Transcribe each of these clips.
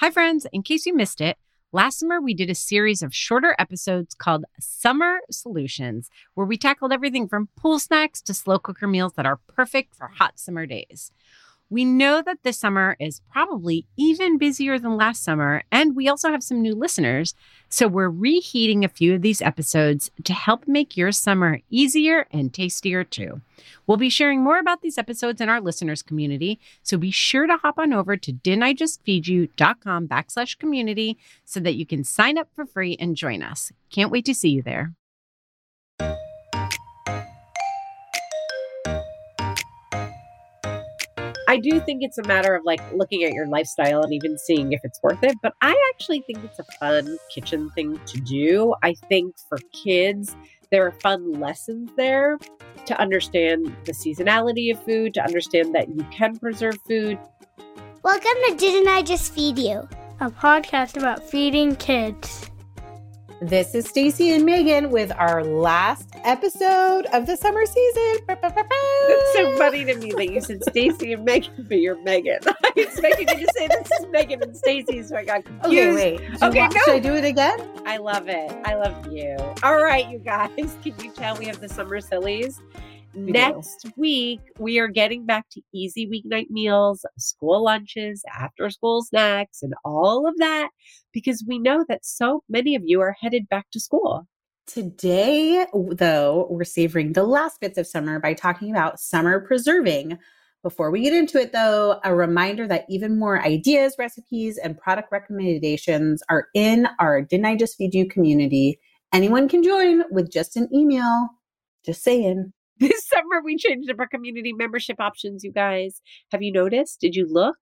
Hi, friends. In case you missed it, last summer we did a series of shorter episodes called Summer Solutions, where we tackled everything from pool snacks to slow cooker meals that are perfect for hot summer days. We know that this summer is probably even busier than last summer, and we also have some new listeners. So we're reheating a few of these episodes to help make your summer easier and tastier too. We'll be sharing more about these episodes in our listeners community, so be sure to hop on over to didn'tijustfeedyou.com backslash community so that you can sign up for free and join us. Can't wait to see you there. I do think it's a matter of like looking at your lifestyle and even seeing if it's worth it. But I actually think it's a fun kitchen thing to do. I think for kids, there are fun lessons there to understand the seasonality of food, to understand that you can preserve food. Welcome to Didn't I Just Feed You? A podcast about feeding kids. This is Stacy and Megan with our last episode of the summer season. It's so funny to me that you said Stacy and Megan, but you're Megan. I expected you to say this is Megan and Stacy, so I got confused. Okay, wait. Okay, wa- no. Should I do it again? I love it. I love you. All right, you guys. Can you tell we have the summer sillies? We do. Next week, we are getting back to easy weeknight meals, school lunches, after school snacks, and all of that because we know that so many of you are headed back to school. Today, though, we're savoring the last bits of summer by talking about summer preserving. Before we get into it, though, a reminder that even more ideas, recipes, and product recommendations are in our Didn't I Just Feed You community. Anyone can join with just an email. Just saying. This summer, we changed up our community membership options, you guys. Have you noticed? Did you look?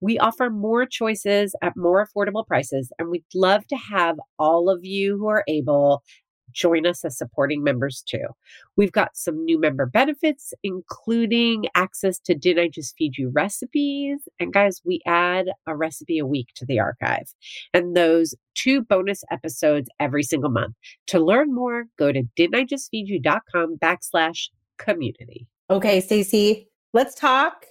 We offer more choices at more affordable prices, and we'd love to have all of you who are able join us as supporting members too. We've got some new member benefits, including access to Did I Just Feed You recipes? And guys, we add a recipe a week to the archive and those two bonus episodes every single month. To learn more, go to didn'tijustfeedyou.com backslash community. Okay, Stacey, let's talk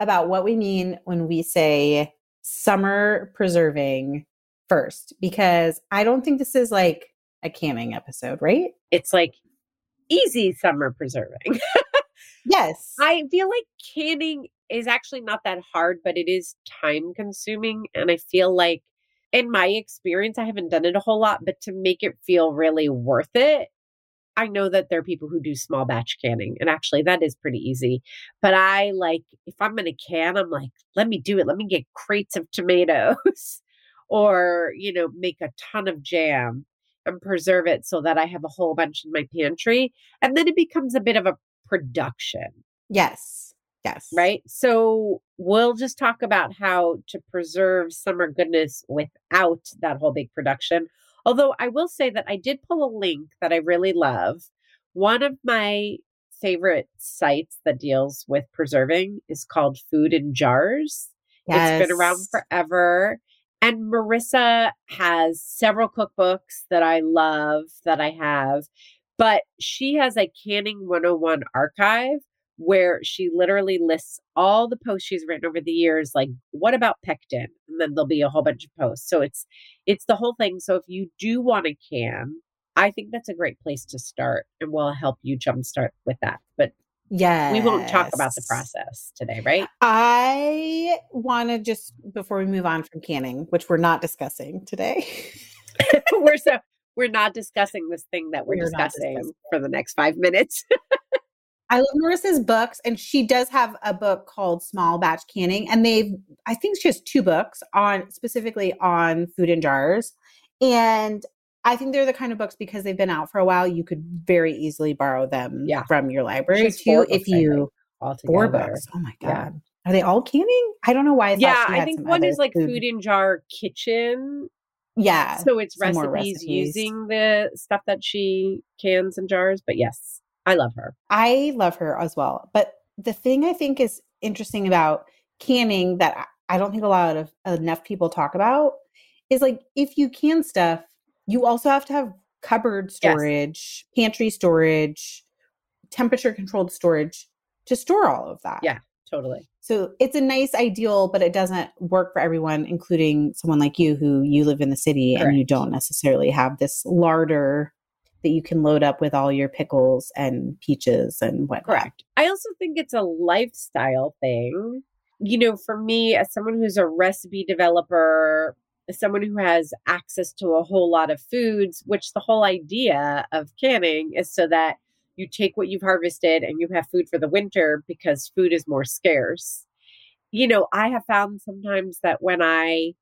about what we mean when we say summer preserving first, because I don't think this is like a canning episode, right? It's like easy summer preserving. Yes. I feel like canning is actually not that hard, but it is time consuming. And I feel like, in my experience, I haven't done it a whole lot, but to make it feel really worth it, I know that there are people who do small batch canning. And actually, that is pretty easy. But I like, if I'm going to can, I'm like, let me do it. Let me get crates of tomatoes or, you know, make a ton of jam and preserve it so that I have a whole bunch in my pantry. And then it becomes a bit of a production, yes. Yes. right? So we'll just talk about how to preserve summer goodness without that whole big production. Although I will say that I did pull a link that I really love. One of my favorite sites that deals with preserving is called Food in Jars. Yes. It's been around forever. And Marisa has several cookbooks that I love that I have, but she has a Canning 101 archive where she literally lists all the posts she's written over the years like what about pectin? And then there'll be a whole bunch of posts. So it's it's the whole thing. So if you do want to can i think that's a great place to start and we'll help you jumpstart with that. But Yes. we won't talk about the process today right I want to just, before we move on from canning, which we're not discussing today, we're so we're not discussing this thing that we're, We're discussing, discussing for the next five minutes. I love Marisa's books, and she does have a book called Small Batch Canning, and they've I think she has two books on specifically on food in jars, and I think they're the kind of books because they've been out for a while. You could very easily borrow them Yeah. from your library too if you Altogether. four books. Oh my god! Yeah. are they all canning? I don't know why. I yeah, I think one is like food. food in jar kitchen. Yeah. So it's recipes, recipes using the stuff that she cans and jars. But yes, I love her. I love her as well. But the thing I think is interesting about canning that I don't think a lot of enough people talk about is like if you can stuff, you also have to have cupboard storage, yes. pantry storage, temperature controlled storage to store all of that. Yeah, totally. So it's a nice ideal, but it doesn't work for everyone, including someone like you who you live in the city Correct. and you don't necessarily have this larder that you can load up with all your pickles and peaches and whatnot. Correct. I also think it's a lifestyle thing. You know, for me, as someone who's a recipe developer, someone who has access to a whole lot of foods, which the whole idea of canning is so that you take what you've harvested and you have food for the winter because food is more scarce. You know, I have found sometimes that when I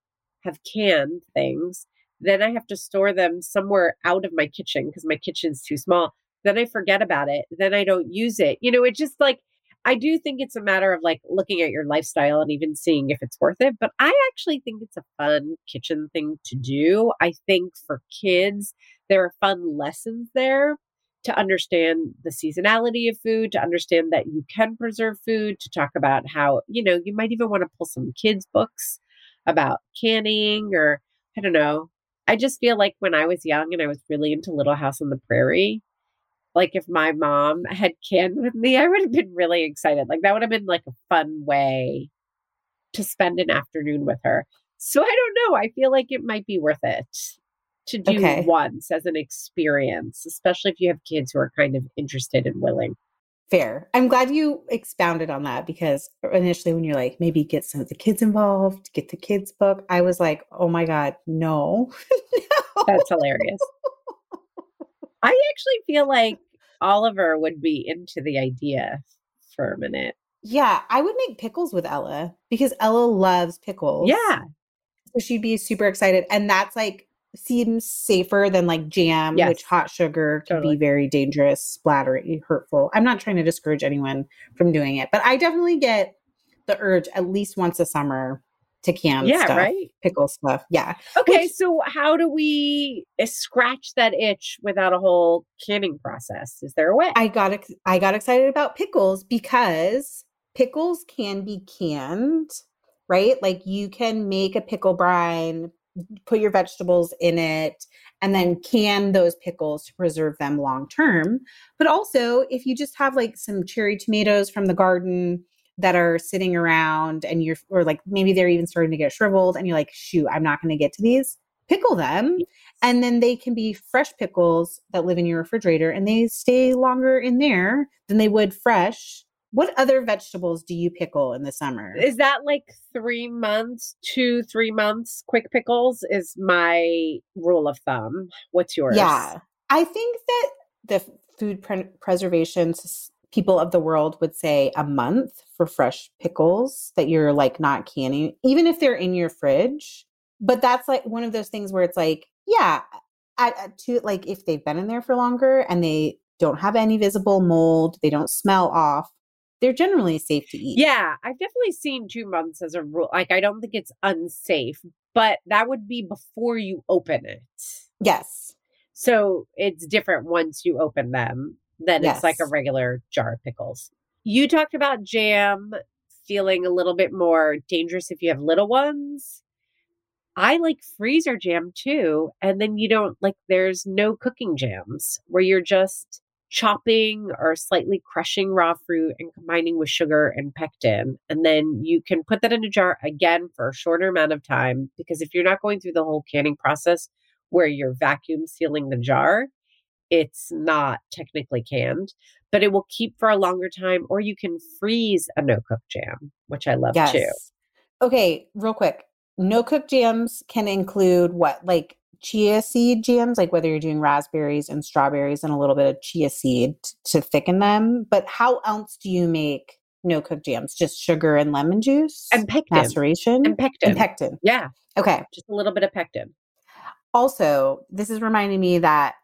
have canned things, then I have to store them somewhere out of my kitchen because my kitchen's too small. Then I forget about it. Then I don't use it. You know, it just like, I do think it's a matter of like looking at your lifestyle and even seeing if it's worth it. But I actually think it's a fun kitchen thing to do. I think for kids, there are fun lessons there to understand the seasonality of food, to understand that you can preserve food, to talk about how, you know, you might even want to pull some kids' books about canning or I don't know, I just feel like when I was young and I was really into Little House on the Prairie, like if my mom had canned with me, I would have been really excited. Like that would have been like a fun way to spend an afternoon with her. So I don't know. I feel like it might be worth it to do okay. once as an experience, especially if you have kids who are kind of interested and willing. Fair. I'm glad you expounded on that because initially, when you're like, maybe get some of the kids involved, get the kids' book, I was like, oh my God, no. no. That's hilarious. I actually feel like Oliver would be into the idea for a minute. Yeah, I would make pickles with Ella because Ella loves pickles. Yeah. So she'd be super excited. And that's like seems safer than like jam, yes. which hot sugar can totally. be very dangerous, splattery, hurtful. I'm not trying to discourage anyone from doing it, but I definitely get the urge at least once a summer to can yeah, stuff, right? Pickle stuff. Yeah. Okay, which, so how do we uh, scratch that itch without a whole canning process? Is there a way? I got ex- I got excited about pickles because pickles can be canned, right? Like you can make a pickle brine, put your vegetables in it and then can those pickles to preserve them long term. But also, if you just have like some cherry tomatoes from the garden that are sitting around and you're, or like maybe they're even starting to get shriveled and you're like, shoot, I'm not going to get to these, pickle them. And then they can be fresh pickles that live in your refrigerator and they stay longer in there than they would fresh what other vegetables do you pickle in the summer? Is that like three months, two, three months? Quick pickles is my rule of thumb. What's yours? Yeah. I think that the food pre- preservation people of the world would say a month for fresh pickles that you're like not canning, even if they're in your fridge. But that's like one of those things where it's like, yeah, at, at to like if they've been in there for longer and they don't have any visible mold, they don't smell off, they're generally safe to eat. Yeah, I've definitely seen two months as a rule. Like, I don't think it's unsafe, but that would be before you open it. Yes. So it's different once you open them than yes. it's like a regular jar of pickles. You talked about jam feeling a little bit more dangerous if you have little ones. I like freezer jam too. And then you don't like, there's no cooking jams where you're just chopping or slightly crushing raw fruit and combining with sugar and pectin. And then you can put that in a jar again for a shorter amount of time because if you're not going through the whole canning process where you're vacuum sealing the jar, it's not technically canned, but it will keep for a longer time. Or you can freeze a no cook jam, which I love yes. too. Okay, real quick. No cook jams can include what? Like chia seed jams, like whether you're doing raspberries and strawberries and a little bit of chia seed to thicken them. But how else do you make no cook jams? Just sugar and lemon juice and pectin, maceration and pectin, and pectin. Yeah. Okay. Just a little bit of pectin. Also, this is reminding me that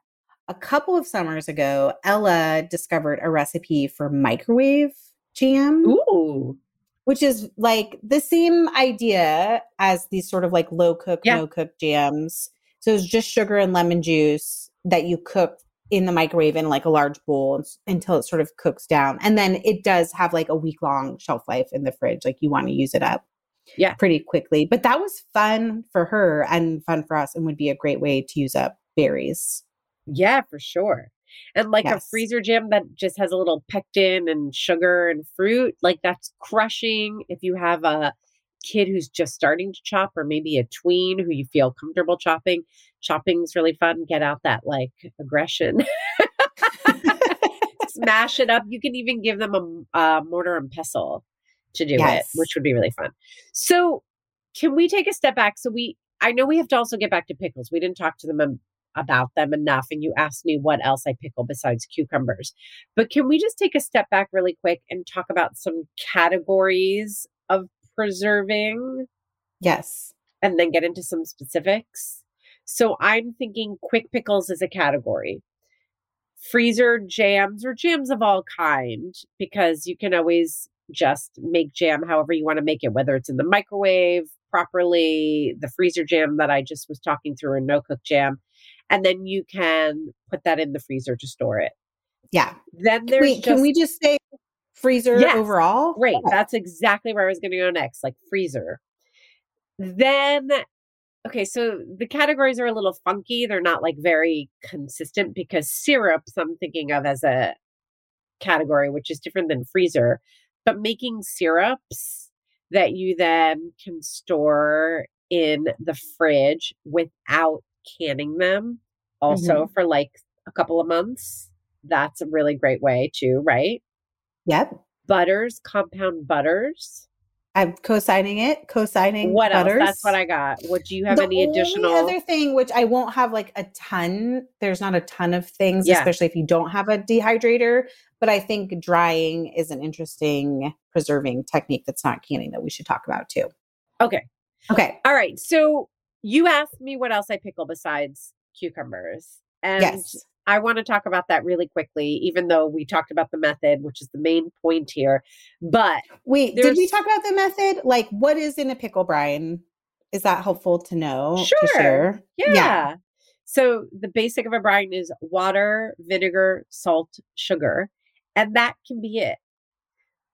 a couple of summers ago, Ella discovered a recipe for microwave jam. Ooh. which is like the same idea as these sort of like low cook, Yeah. no cook jams. So it's just sugar and lemon juice that you cook in the microwave in like a large bowl until it sort of cooks down. And then it does have like a week long shelf life in the fridge. Like you want to use it up Yeah. pretty quickly. But that was fun for her and fun for us and would be a great way to use up berries. Yeah, for sure. And like a freezer jam that just has a little pectin and sugar and fruit, like that's crushing if you have a kid who's just starting to chop or maybe a tween who you feel comfortable chopping. Chopping's really fun. Get out that like aggression. Smash it up. You can even give them a, a mortar and pestle to do Yes. it, which would be really fun. So, can we take a step back? So we, I know we have to also get back to pickles. We didn't talk to them um, about them enough, and you asked me what else I pickle besides cucumbers. But can we just take a step back really quick and talk about some categories of preserving? Yes. and then get into some specifics. So I'm thinking quick pickles is a category. Freezer jams or jams of all kind because you can always just make jam however you want to make it whether it's in the microwave properly, the freezer jam that I just was talking through a no cook jam and then you can put that in the freezer to store it. Yeah. Then there's Wait, just can we just say freezer Yes. overall? Great. Yeah. That's exactly where I was going to go next, like freezer. Then, okay, so the categories are a little funky. They're not like very consistent because syrups, I'm thinking of as a category, which is different than freezer, but making syrups that you then can store in the fridge without canning them, also mm-hmm. for like a couple of months. That's a really great way too, right? Yep. butters, compound butters. I'm co-signing it. Co-signing What butters. else? That's what I got. What do you have the any additional? other thing, which I won't have like a ton. There's not a ton of things, Yeah. especially if you don't have a dehydrator. But I think drying is an interesting preserving technique that's not canning that we should talk about too. okay. Okay. All right. So you asked me what else I pickle besides cucumbers. And yes. I want to talk about that really quickly, even though we talked about the method, which is the main point here. But Wait, did we talk about the method? Like, what is in a pickle, brine? Is that helpful to know? Sure. To share? yeah. So the basic of a brine is water, vinegar, salt, sugar, and that can be it.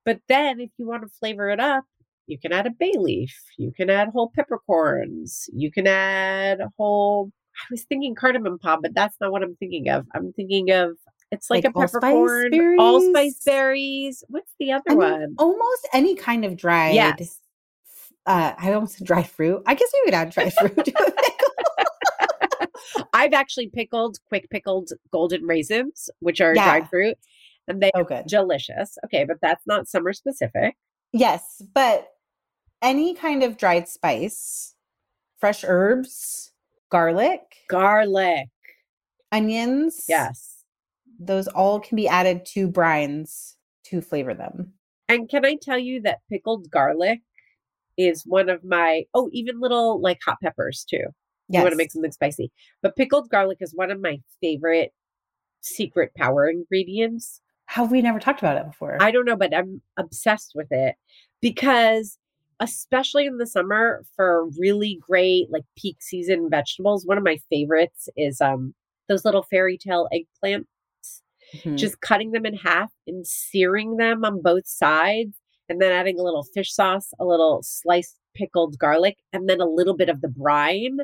But then if you want to flavor it up, you can add a bay leaf, you can add whole peppercorns, you can add whole I was thinking cardamom pod, but that's not what I'm thinking of. I'm thinking of it's like, Like a peppercorn, allspice berries? berries. What's the other I mean, one? almost any kind of dried. Yes. Uh, I almost said dried fruit. I guess we would add dried fruit to a pickle. I've actually pickled quick pickled golden raisins, which are Yeah. dried fruit, and they are Oh, delicious. Okay, but that's not summer specific. Yes, but any kind of dried spice, fresh herbs, garlic, Garlic. onions. Yes. Those all can be added to brines to flavor them. And can I tell you that pickled garlic is one of my oh, even little like hot peppers too. You want to make something spicy. But pickled garlic is one of my favorite secret power ingredients. How have we never talked about it before? I don't know, but I'm obsessed with it because especially in the summer for really great like peak season vegetables, one of my favorites is um those little fairy tale eggplants. Mhm. Just cutting them in half and searing them on both sides and then adding a little fish sauce, a little sliced pickled garlic, and then a little bit of the brine.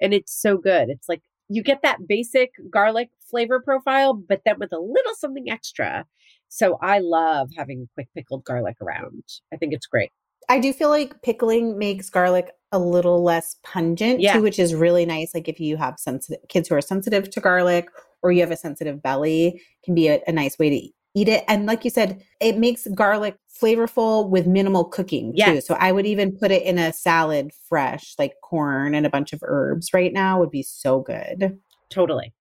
And it's so good. It's like you get that basic garlic flavor profile, but then with a little something extra. So I love having quick pickled garlic around. I think it's great. I do feel like pickling makes garlic a little less pungent Yeah. too, which is really nice. Like if you have sensitive kids who are sensitive to garlic or you have a sensitive belly, can be a, a nice way to eat it. And like you said, it makes garlic flavorful with minimal cooking too. So I would even put it in a salad fresh, like corn and a bunch of herbs right now would be so good. Totally.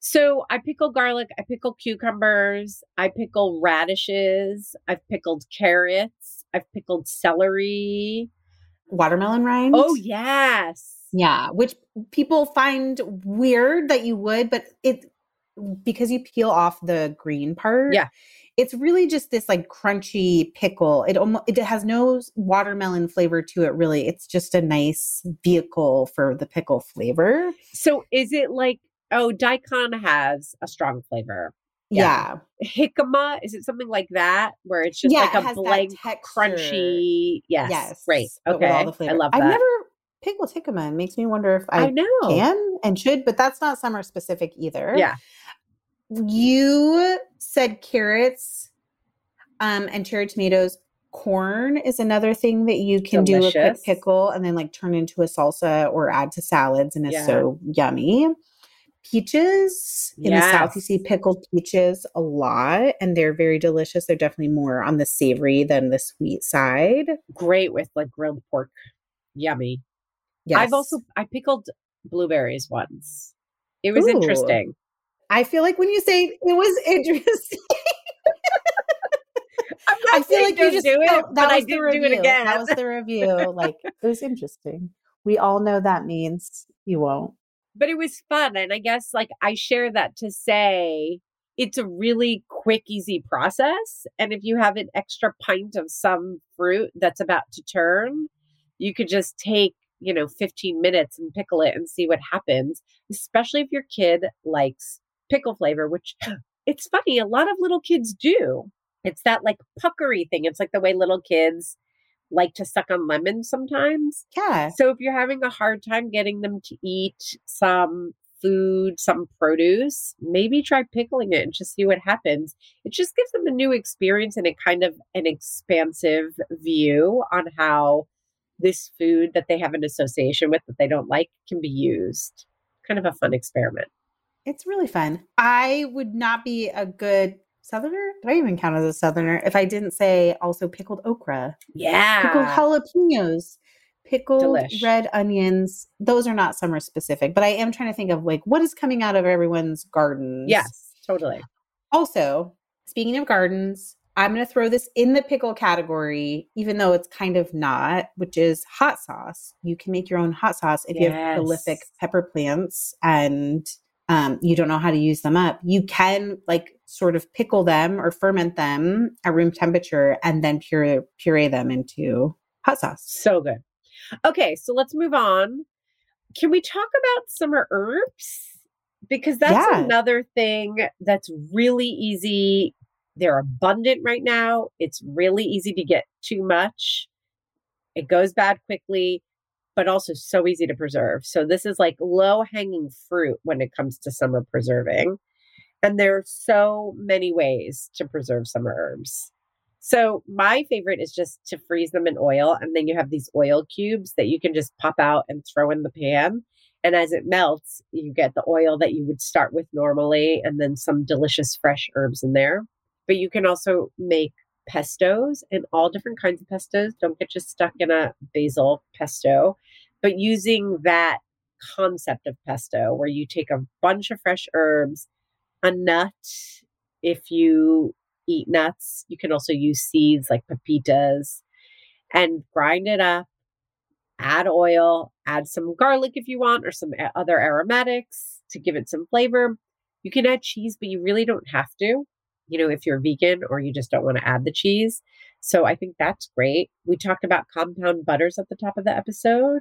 So I pickle garlic, I pickle cucumbers, I pickle radishes, I've pickled carrots, I've pickled celery. Watermelon rinds. Oh, yes. Yeah, which people find weird that you would, but it because you peel off the green part. Yeah. it's really just this like crunchy pickle. It almost it has no watermelon flavor to it really. It's just a nice vehicle for the pickle flavor. So is it like oh daikon has a strong flavor. Yeah. Jicama, is it something like that where it's just Yeah, like a blank crunchy yes. Yes. With Okay. all the I love that. I've never pickled jicama. It makes me wonder if I, I know. can and should, but that's not summer specific either. Yeah. You said carrots um, and cherry tomatoes. Corn is another thing that you can do a quick pickle and then like turn into a salsa or add to salads and it's Yeah. so yummy. Peaches in the South, you see pickled peaches a lot and they're very delicious. They're definitely more on the savory than the sweet side. Great with like grilled pork. Yummy. Yes. I've also I pickled blueberries once. It was Ooh. interesting. I feel like when you say it was interesting, I feel like you just do it, but I was the didn't do it review. again. That was the review. Like it was interesting. We all know that means you won't. But it was fun and i guess like i share that to say it's a really quick easy process and if you have an extra pint of some fruit that's about to turn you could just take you know 15 minutes and pickle it and see what happens especially if your kid likes pickle flavor which it's funny a lot of little kids do. It's that like puckery thing. It's like the way little kids like to suck on lemons sometimes Yeah. so if you're having a hard time getting them to eat some food, some produce, maybe try pickling it and just see what happens. It just gives them a new experience and a kind of an expansive view on how this food that they have an association with that they don't like can be used. Kind of a fun experiment. It's really fun. I would not be a good southerner. Do I even count as a southerner if I didn't say also pickled okra, Yeah. pickled jalapenos, pickled Delish. red onions. Those are not summer specific, but I am trying to think of like what is coming out of everyone's gardens. Yes, totally. Also, speaking of gardens, I'm going to throw this in the pickle category, even though it's kind of not, which is hot sauce. You can make your own hot sauce if you have prolific pepper plants and um, you don't know how to use them up. You can like sort of pickle them or ferment them at room temperature and then puree, puree them into hot sauce. So good. Okay, so let's move on. Can we talk about summer herbs? Because that's Yeah. another thing that's really easy. They're abundant right now. It's really easy to get too much. It goes bad quickly, but also so easy to preserve. So this is like low hanging fruit when it comes to summer preserving. And there are so many ways to preserve summer herbs. So my favorite is just to freeze them in oil, and then you have these oil cubes that you can just pop out and throw in the pan. And as it melts, you get the oil that you would start with normally, and then some delicious fresh herbs in there. But you can also make pestos and all different kinds of pestos. Don't get just stuck in a basil pesto, but using that concept of pesto where you take a bunch of fresh herbs, a nut, if you eat nuts, you can also use seeds like pepitas and grind it up. Add oil, add some garlic if you want, or some other aromatics to give it some flavor. You can add cheese, but you really don't have to, you know, if you're vegan or you just don't want to add the cheese. So I think that's great. We talked about compound butters at the top of the episode.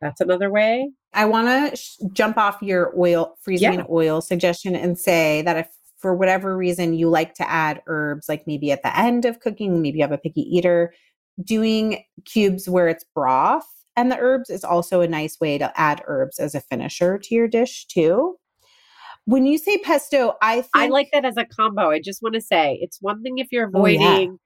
That's another way. I want to sh- jump off your oil freezing Yeah. oil suggestion and say that if for whatever reason you like to add herbs, like maybe at the end of cooking, maybe you have a picky eater, doing cubes where it's broth and the herbs is also a nice way to add herbs as a finisher to your dish too. When you say pesto, I think I like that as a combo. I just want to say it's one thing if you're Oh, yeah. avoiding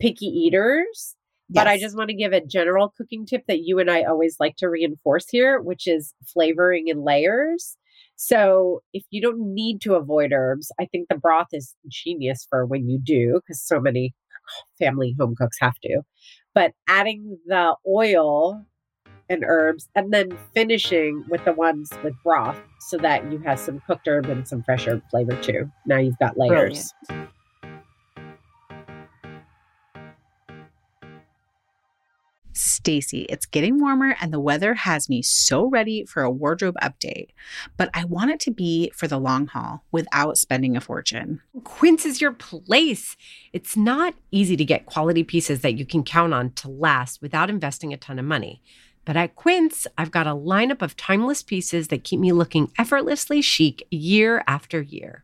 picky eaters, but I just want to give a general cooking tip that you and I always like to reinforce here, which is flavoring in layers. So if you don't need to avoid herbs, I think the broth is genius for when you do, because so many family home cooks have to. But adding the oil and herbs and then finishing with the ones with broth so that you have some cooked herb and some fresh herb flavor too. Now you've got layers. Brilliant. Stacy, it's getting warmer and the weather has me so ready for a wardrobe update, but I want it to be for the long haul without spending a fortune. Quince is your place. It's not easy to get quality pieces that you can count on to last without investing a ton of money. But at Quince, I've got a lineup of timeless pieces that keep me looking effortlessly chic year after year.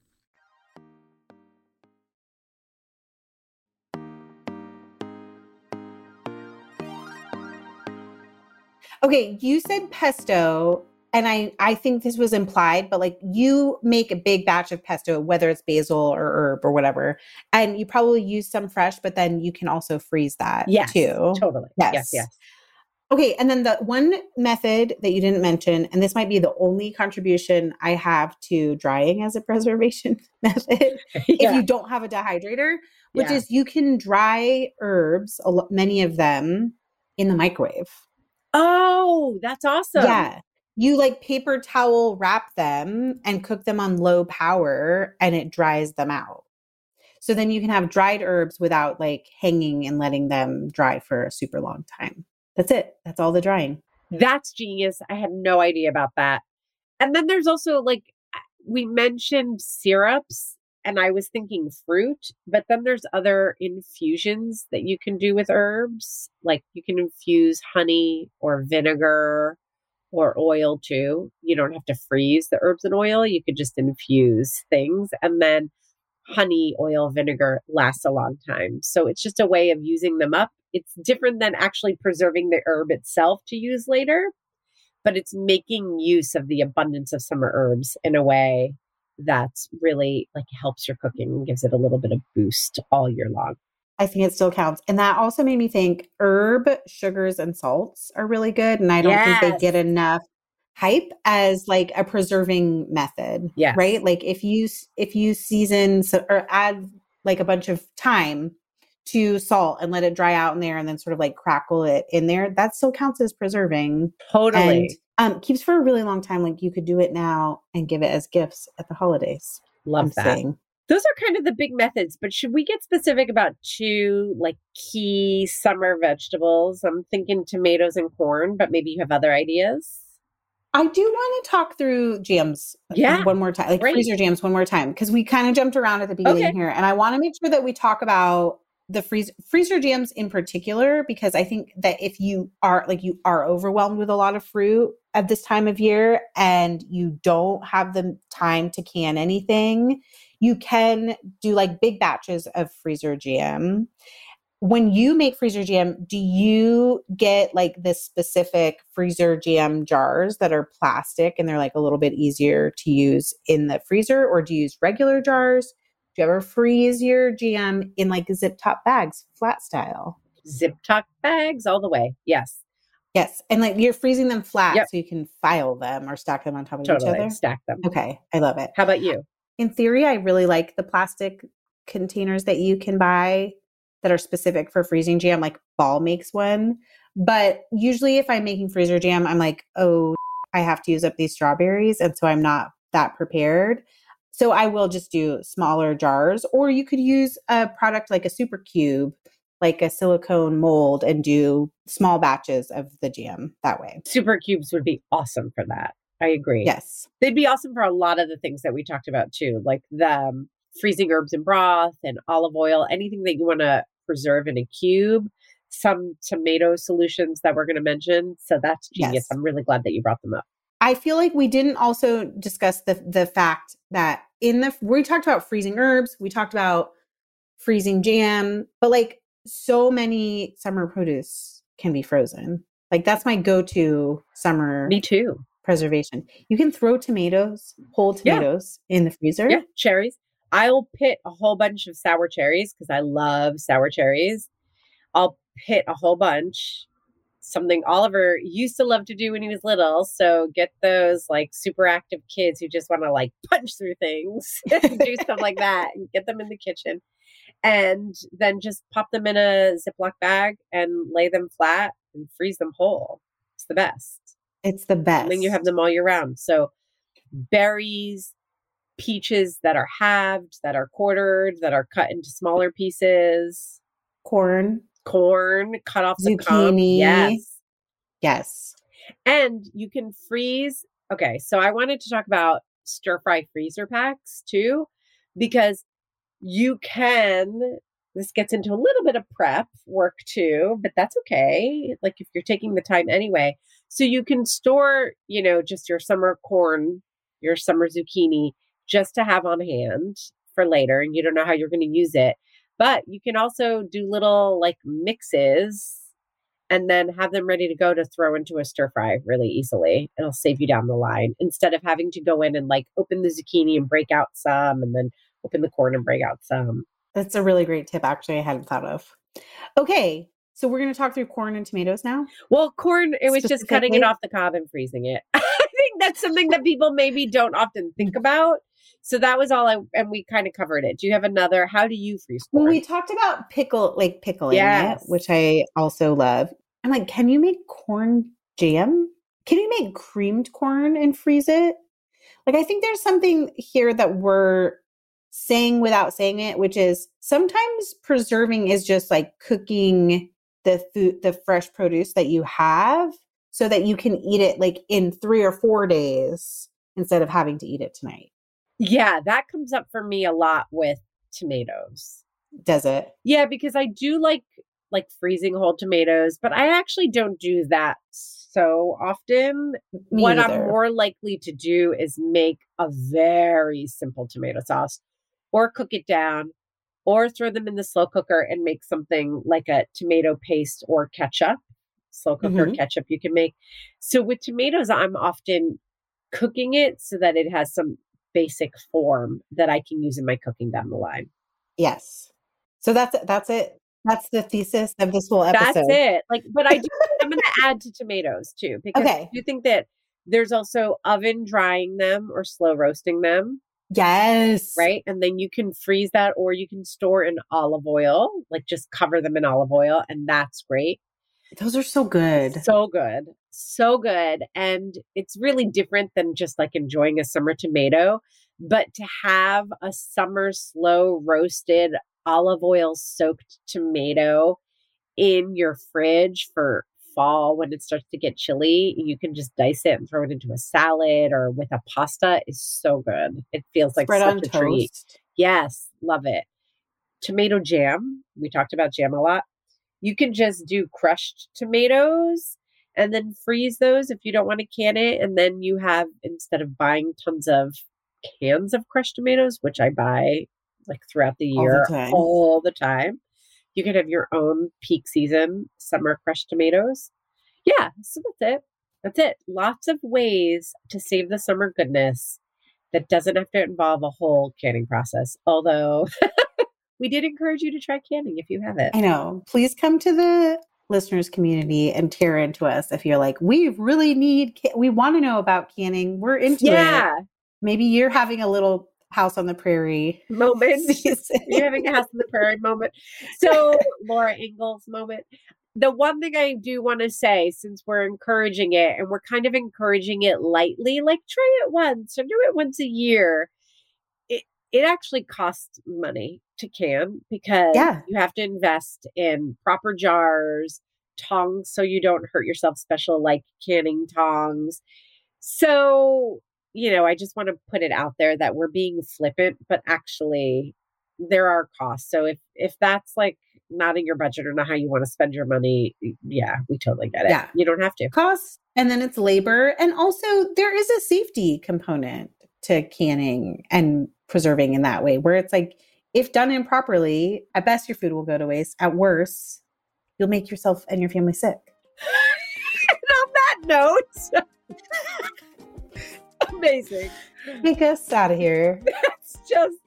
Okay, you said pesto, and I I think this was implied, but like you make a big batch of pesto, whether it's basil or herb or whatever, and you probably use some fresh, but then you can also freeze that yes, too. Totally. Yes. Yes. Yes. Okay, and then the one method that you didn't mention, and this might be the only contribution I have to drying as a preservation method, if you don't have a dehydrator, which Yeah. is you can dry herbs, many of them, in the microwave. Oh, that's awesome. Yeah. You like paper towel wrap them and cook them on low power and it dries them out. So then you can have dried herbs without like hanging and letting them dry for a super long time. That's it. That's all the drying. That's genius. I had no idea about that. And then there's also like we mentioned syrups and I was thinking fruit, but then there's other infusions that you can do with herbs. Like you can infuse honey or vinegar or oil too. You don't have to freeze the herbs and oil. You could just infuse things. And then honey, oil, vinegar lasts a long time. So it's just a way of using them up. It's different than actually preserving the herb itself to use later, but it's making use of the abundance of summer herbs in a way that's really like helps your cooking and gives it a little bit of boost all year long. I think it still counts. And that also made me think herb, sugars, and salts are really good. And I don't yes. think they get enough hype as like a preserving method. Yeah. Right. Like if you if you season so, or add like a bunch of thyme to salt and let it dry out in there and then sort of like crackle it in there, that still counts as preserving. Totally. Um, keeps for a really long time. Like you could do it now and give it as gifts at the holidays. Love I'm that. Saying those are kind of the big methods but should we get specific about two like key summer vegetables i'm thinking tomatoes and corn but maybe you have other ideas I do want to talk through jams yeah. one more time, like Great. freezer jams one more time, because we kind of jumped around at the beginning okay. here. And I want to make sure that we talk about the freeze, freezer jams in particular, because I think that if you are like you are overwhelmed with a lot of fruit at this time of year and you don't have the time to can anything, you can do like big batches of freezer jam. When you make freezer jam, do you get like this specific freezer jam jars that are plastic and they're like a little bit easier to use in the freezer, or do you use regular jars? Do you ever freeze your jam in like zip top bags, flat style? Zip top bags all the way. Yes. Yes. And like you're freezing them flat yep. so you can file them or stack them on top of totally. each other. Stack them. Okay. I love it. How about you? in theory, I really like the plastic containers that you can buy that are specific for freezing jam, like Ball makes one. But usually, if I'm making freezer jam, I'm like, oh, I have to use up these strawberries. And so I'm not that prepared. So I will just do smaller jars, or you could use a product like a Souper Cube, like a silicone mold, and do small batches of the jam that way. Souper Cubes would be awesome for that. I agree. Yes. They'd be awesome for a lot of the things that we talked about too, like the um, freezing herbs and broth and olive oil, anything that you want to preserve in a cube, some tomato solutions that we're going to mention. So that's genius. Yes. I'm really glad that you brought them up. I feel like we didn't also discuss the the fact that in the we talked about freezing herbs, we talked about freezing jam, but like so many summer produce can be frozen. Like that's my go-to summer. Me too preservation. You can throw tomatoes, whole tomatoes yeah. in the freezer. Yeah, cherries. I'll pit a whole bunch of sour cherries because I love sour cherries. I'll pit a whole bunch. Something Oliver used to love to do when he was little. So get those like super active kids who just want to like punch through things and do stuff like that and get them in the kitchen. And then just pop them in a Ziploc bag and lay them flat and freeze them whole. It's the best. It's the best. And then you have them all year round. So berries, peaches that are halved, that are quartered, that are cut into smaller pieces, corn, corn, cut off the zucchini. Yes. Yes. And you can freeze. Okay, so I wanted to talk about stir fry freezer packs too, because you can this gets into a little bit of prep work too, but that's okay. Like if you're taking the time anyway. So you can store, you know, just your summer corn, your summer zucchini just to have on hand for later and you don't know how you're going to use it. But you can also do little like mixes and then have them ready to go to throw into a stir fry really easily. It'll save you down the line instead of having to go in and like open the zucchini and break out some and then open the corn and break out some. That's a really great tip, actually, I hadn't thought of. Okay, so we're going to talk through corn and tomatoes now. Well, corn, it was just cutting it off the cob and freezing it. I think that's something that people maybe don't often think about. So that was all I, and we kind of covered it. Do you have another? How do you freeze corn? Well, we talked about pickle, like pickling yes. it, which I also love. I'm like, can you make corn jam? Can you make creamed corn and freeze it? Like, I think there's something here that we're saying without saying it, which is sometimes preserving is just like cooking the food, the fresh produce that you have so that you can eat it like in three or four days instead of having to eat it tonight. Yeah, that comes up for me a lot with tomatoes. Does it? Yeah, because I do like like freezing whole tomatoes, but I actually don't do that so often. Me what either. I'm more likely to do is make a very simple tomato sauce or cook it down or throw them in the slow cooker and make something like a tomato paste or ketchup. Slow cooker Mhm. ketchup you can make. So with tomatoes, I'm often cooking it so that it has some basic form that I can use in my cooking down the line. Yes. So that's that's it. That's the thesis of this whole episode. That's it. Like, but I do, I'm going to add to tomatoes too because Okay. I do think that there's also oven drying them or slow roasting them, Yes. right? And then you can freeze that or you can store in olive oil, like just cover them in olive oil, and that's great. Those are so good. So good. So good. And it's really different than just like enjoying a summer tomato, but to have a summer slow roasted olive oil soaked tomato in your fridge for fall when it starts to get chilly, you can just dice it and throw it into a salad or with a pasta is so good. It feels like Spread such a treat. Yes, love it. Tomato jam. We talked about jam a lot. You can just do crushed tomatoes and then freeze those if you don't want to can it. And then you have, instead of buying tons of cans of crushed tomatoes, which I buy like throughout the All the year time. all the time, you can have your own peak season summer crushed tomatoes. Yeah, so that's it. That's it. Lots of ways to save the summer goodness that doesn't have to involve a whole canning process. Although we did encourage you to try canning if you have it. I know. Please come to the listeners community and tear into us if you're like, we really need, we want to know about canning. We're into it. Yeah, Maybe you're having a little house on the prairie. moment. You're having a house on the prairie moment. So, Laura Ingalls moment. The one thing I do want to say, since we're encouraging it and we're kind of encouraging it lightly, like try it once or do it once a year. It actually costs money to can because Yeah. you have to invest in proper jars, tongs so you don't hurt yourself, special like canning tongs. So, you know, I just want to put it out there that we're being flippant, but actually there are costs. So if if that's like not in your budget or not how you want to spend your money, yeah, we totally get it. Yeah. You don't have to. Cost and then it's labor. And also, there is a safety component to canning and preserving in that way, where it's like, if done improperly, at best, your food will go to waste. At worst, you'll make yourself and your family sick. and on that note, amazing. Take us out of here. That's just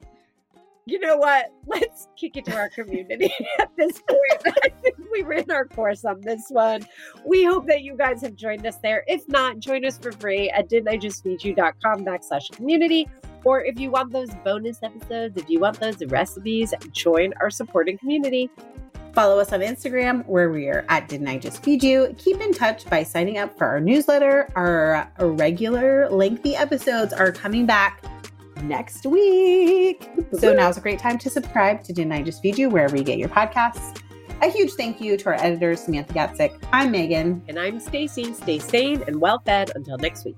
you know what? Let's kick it to our community at this point. I think we ran our course on this one. We hope that you guys have joined us there. If not, join us for free at didntijustfeedyou.com backslash community. Or if you want those bonus episodes, if you want those recipes, join our supporting community. Follow us on Instagram where we are at Didn't I Just Feed You? Keep in touch by signing up for our newsletter. Our regular lengthy episodes are coming back next week. So now's a great time to subscribe to Didn't I Just Feed You wherever you get your podcasts. A huge thank you to our editors, Samantha Gatzik. I'm Megan. And I'm Stacy. Stay sane and well fed until next week.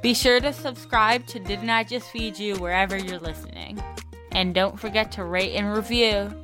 Be sure to subscribe to Didn't I Just Feed You wherever you're listening. And don't forget to rate and review.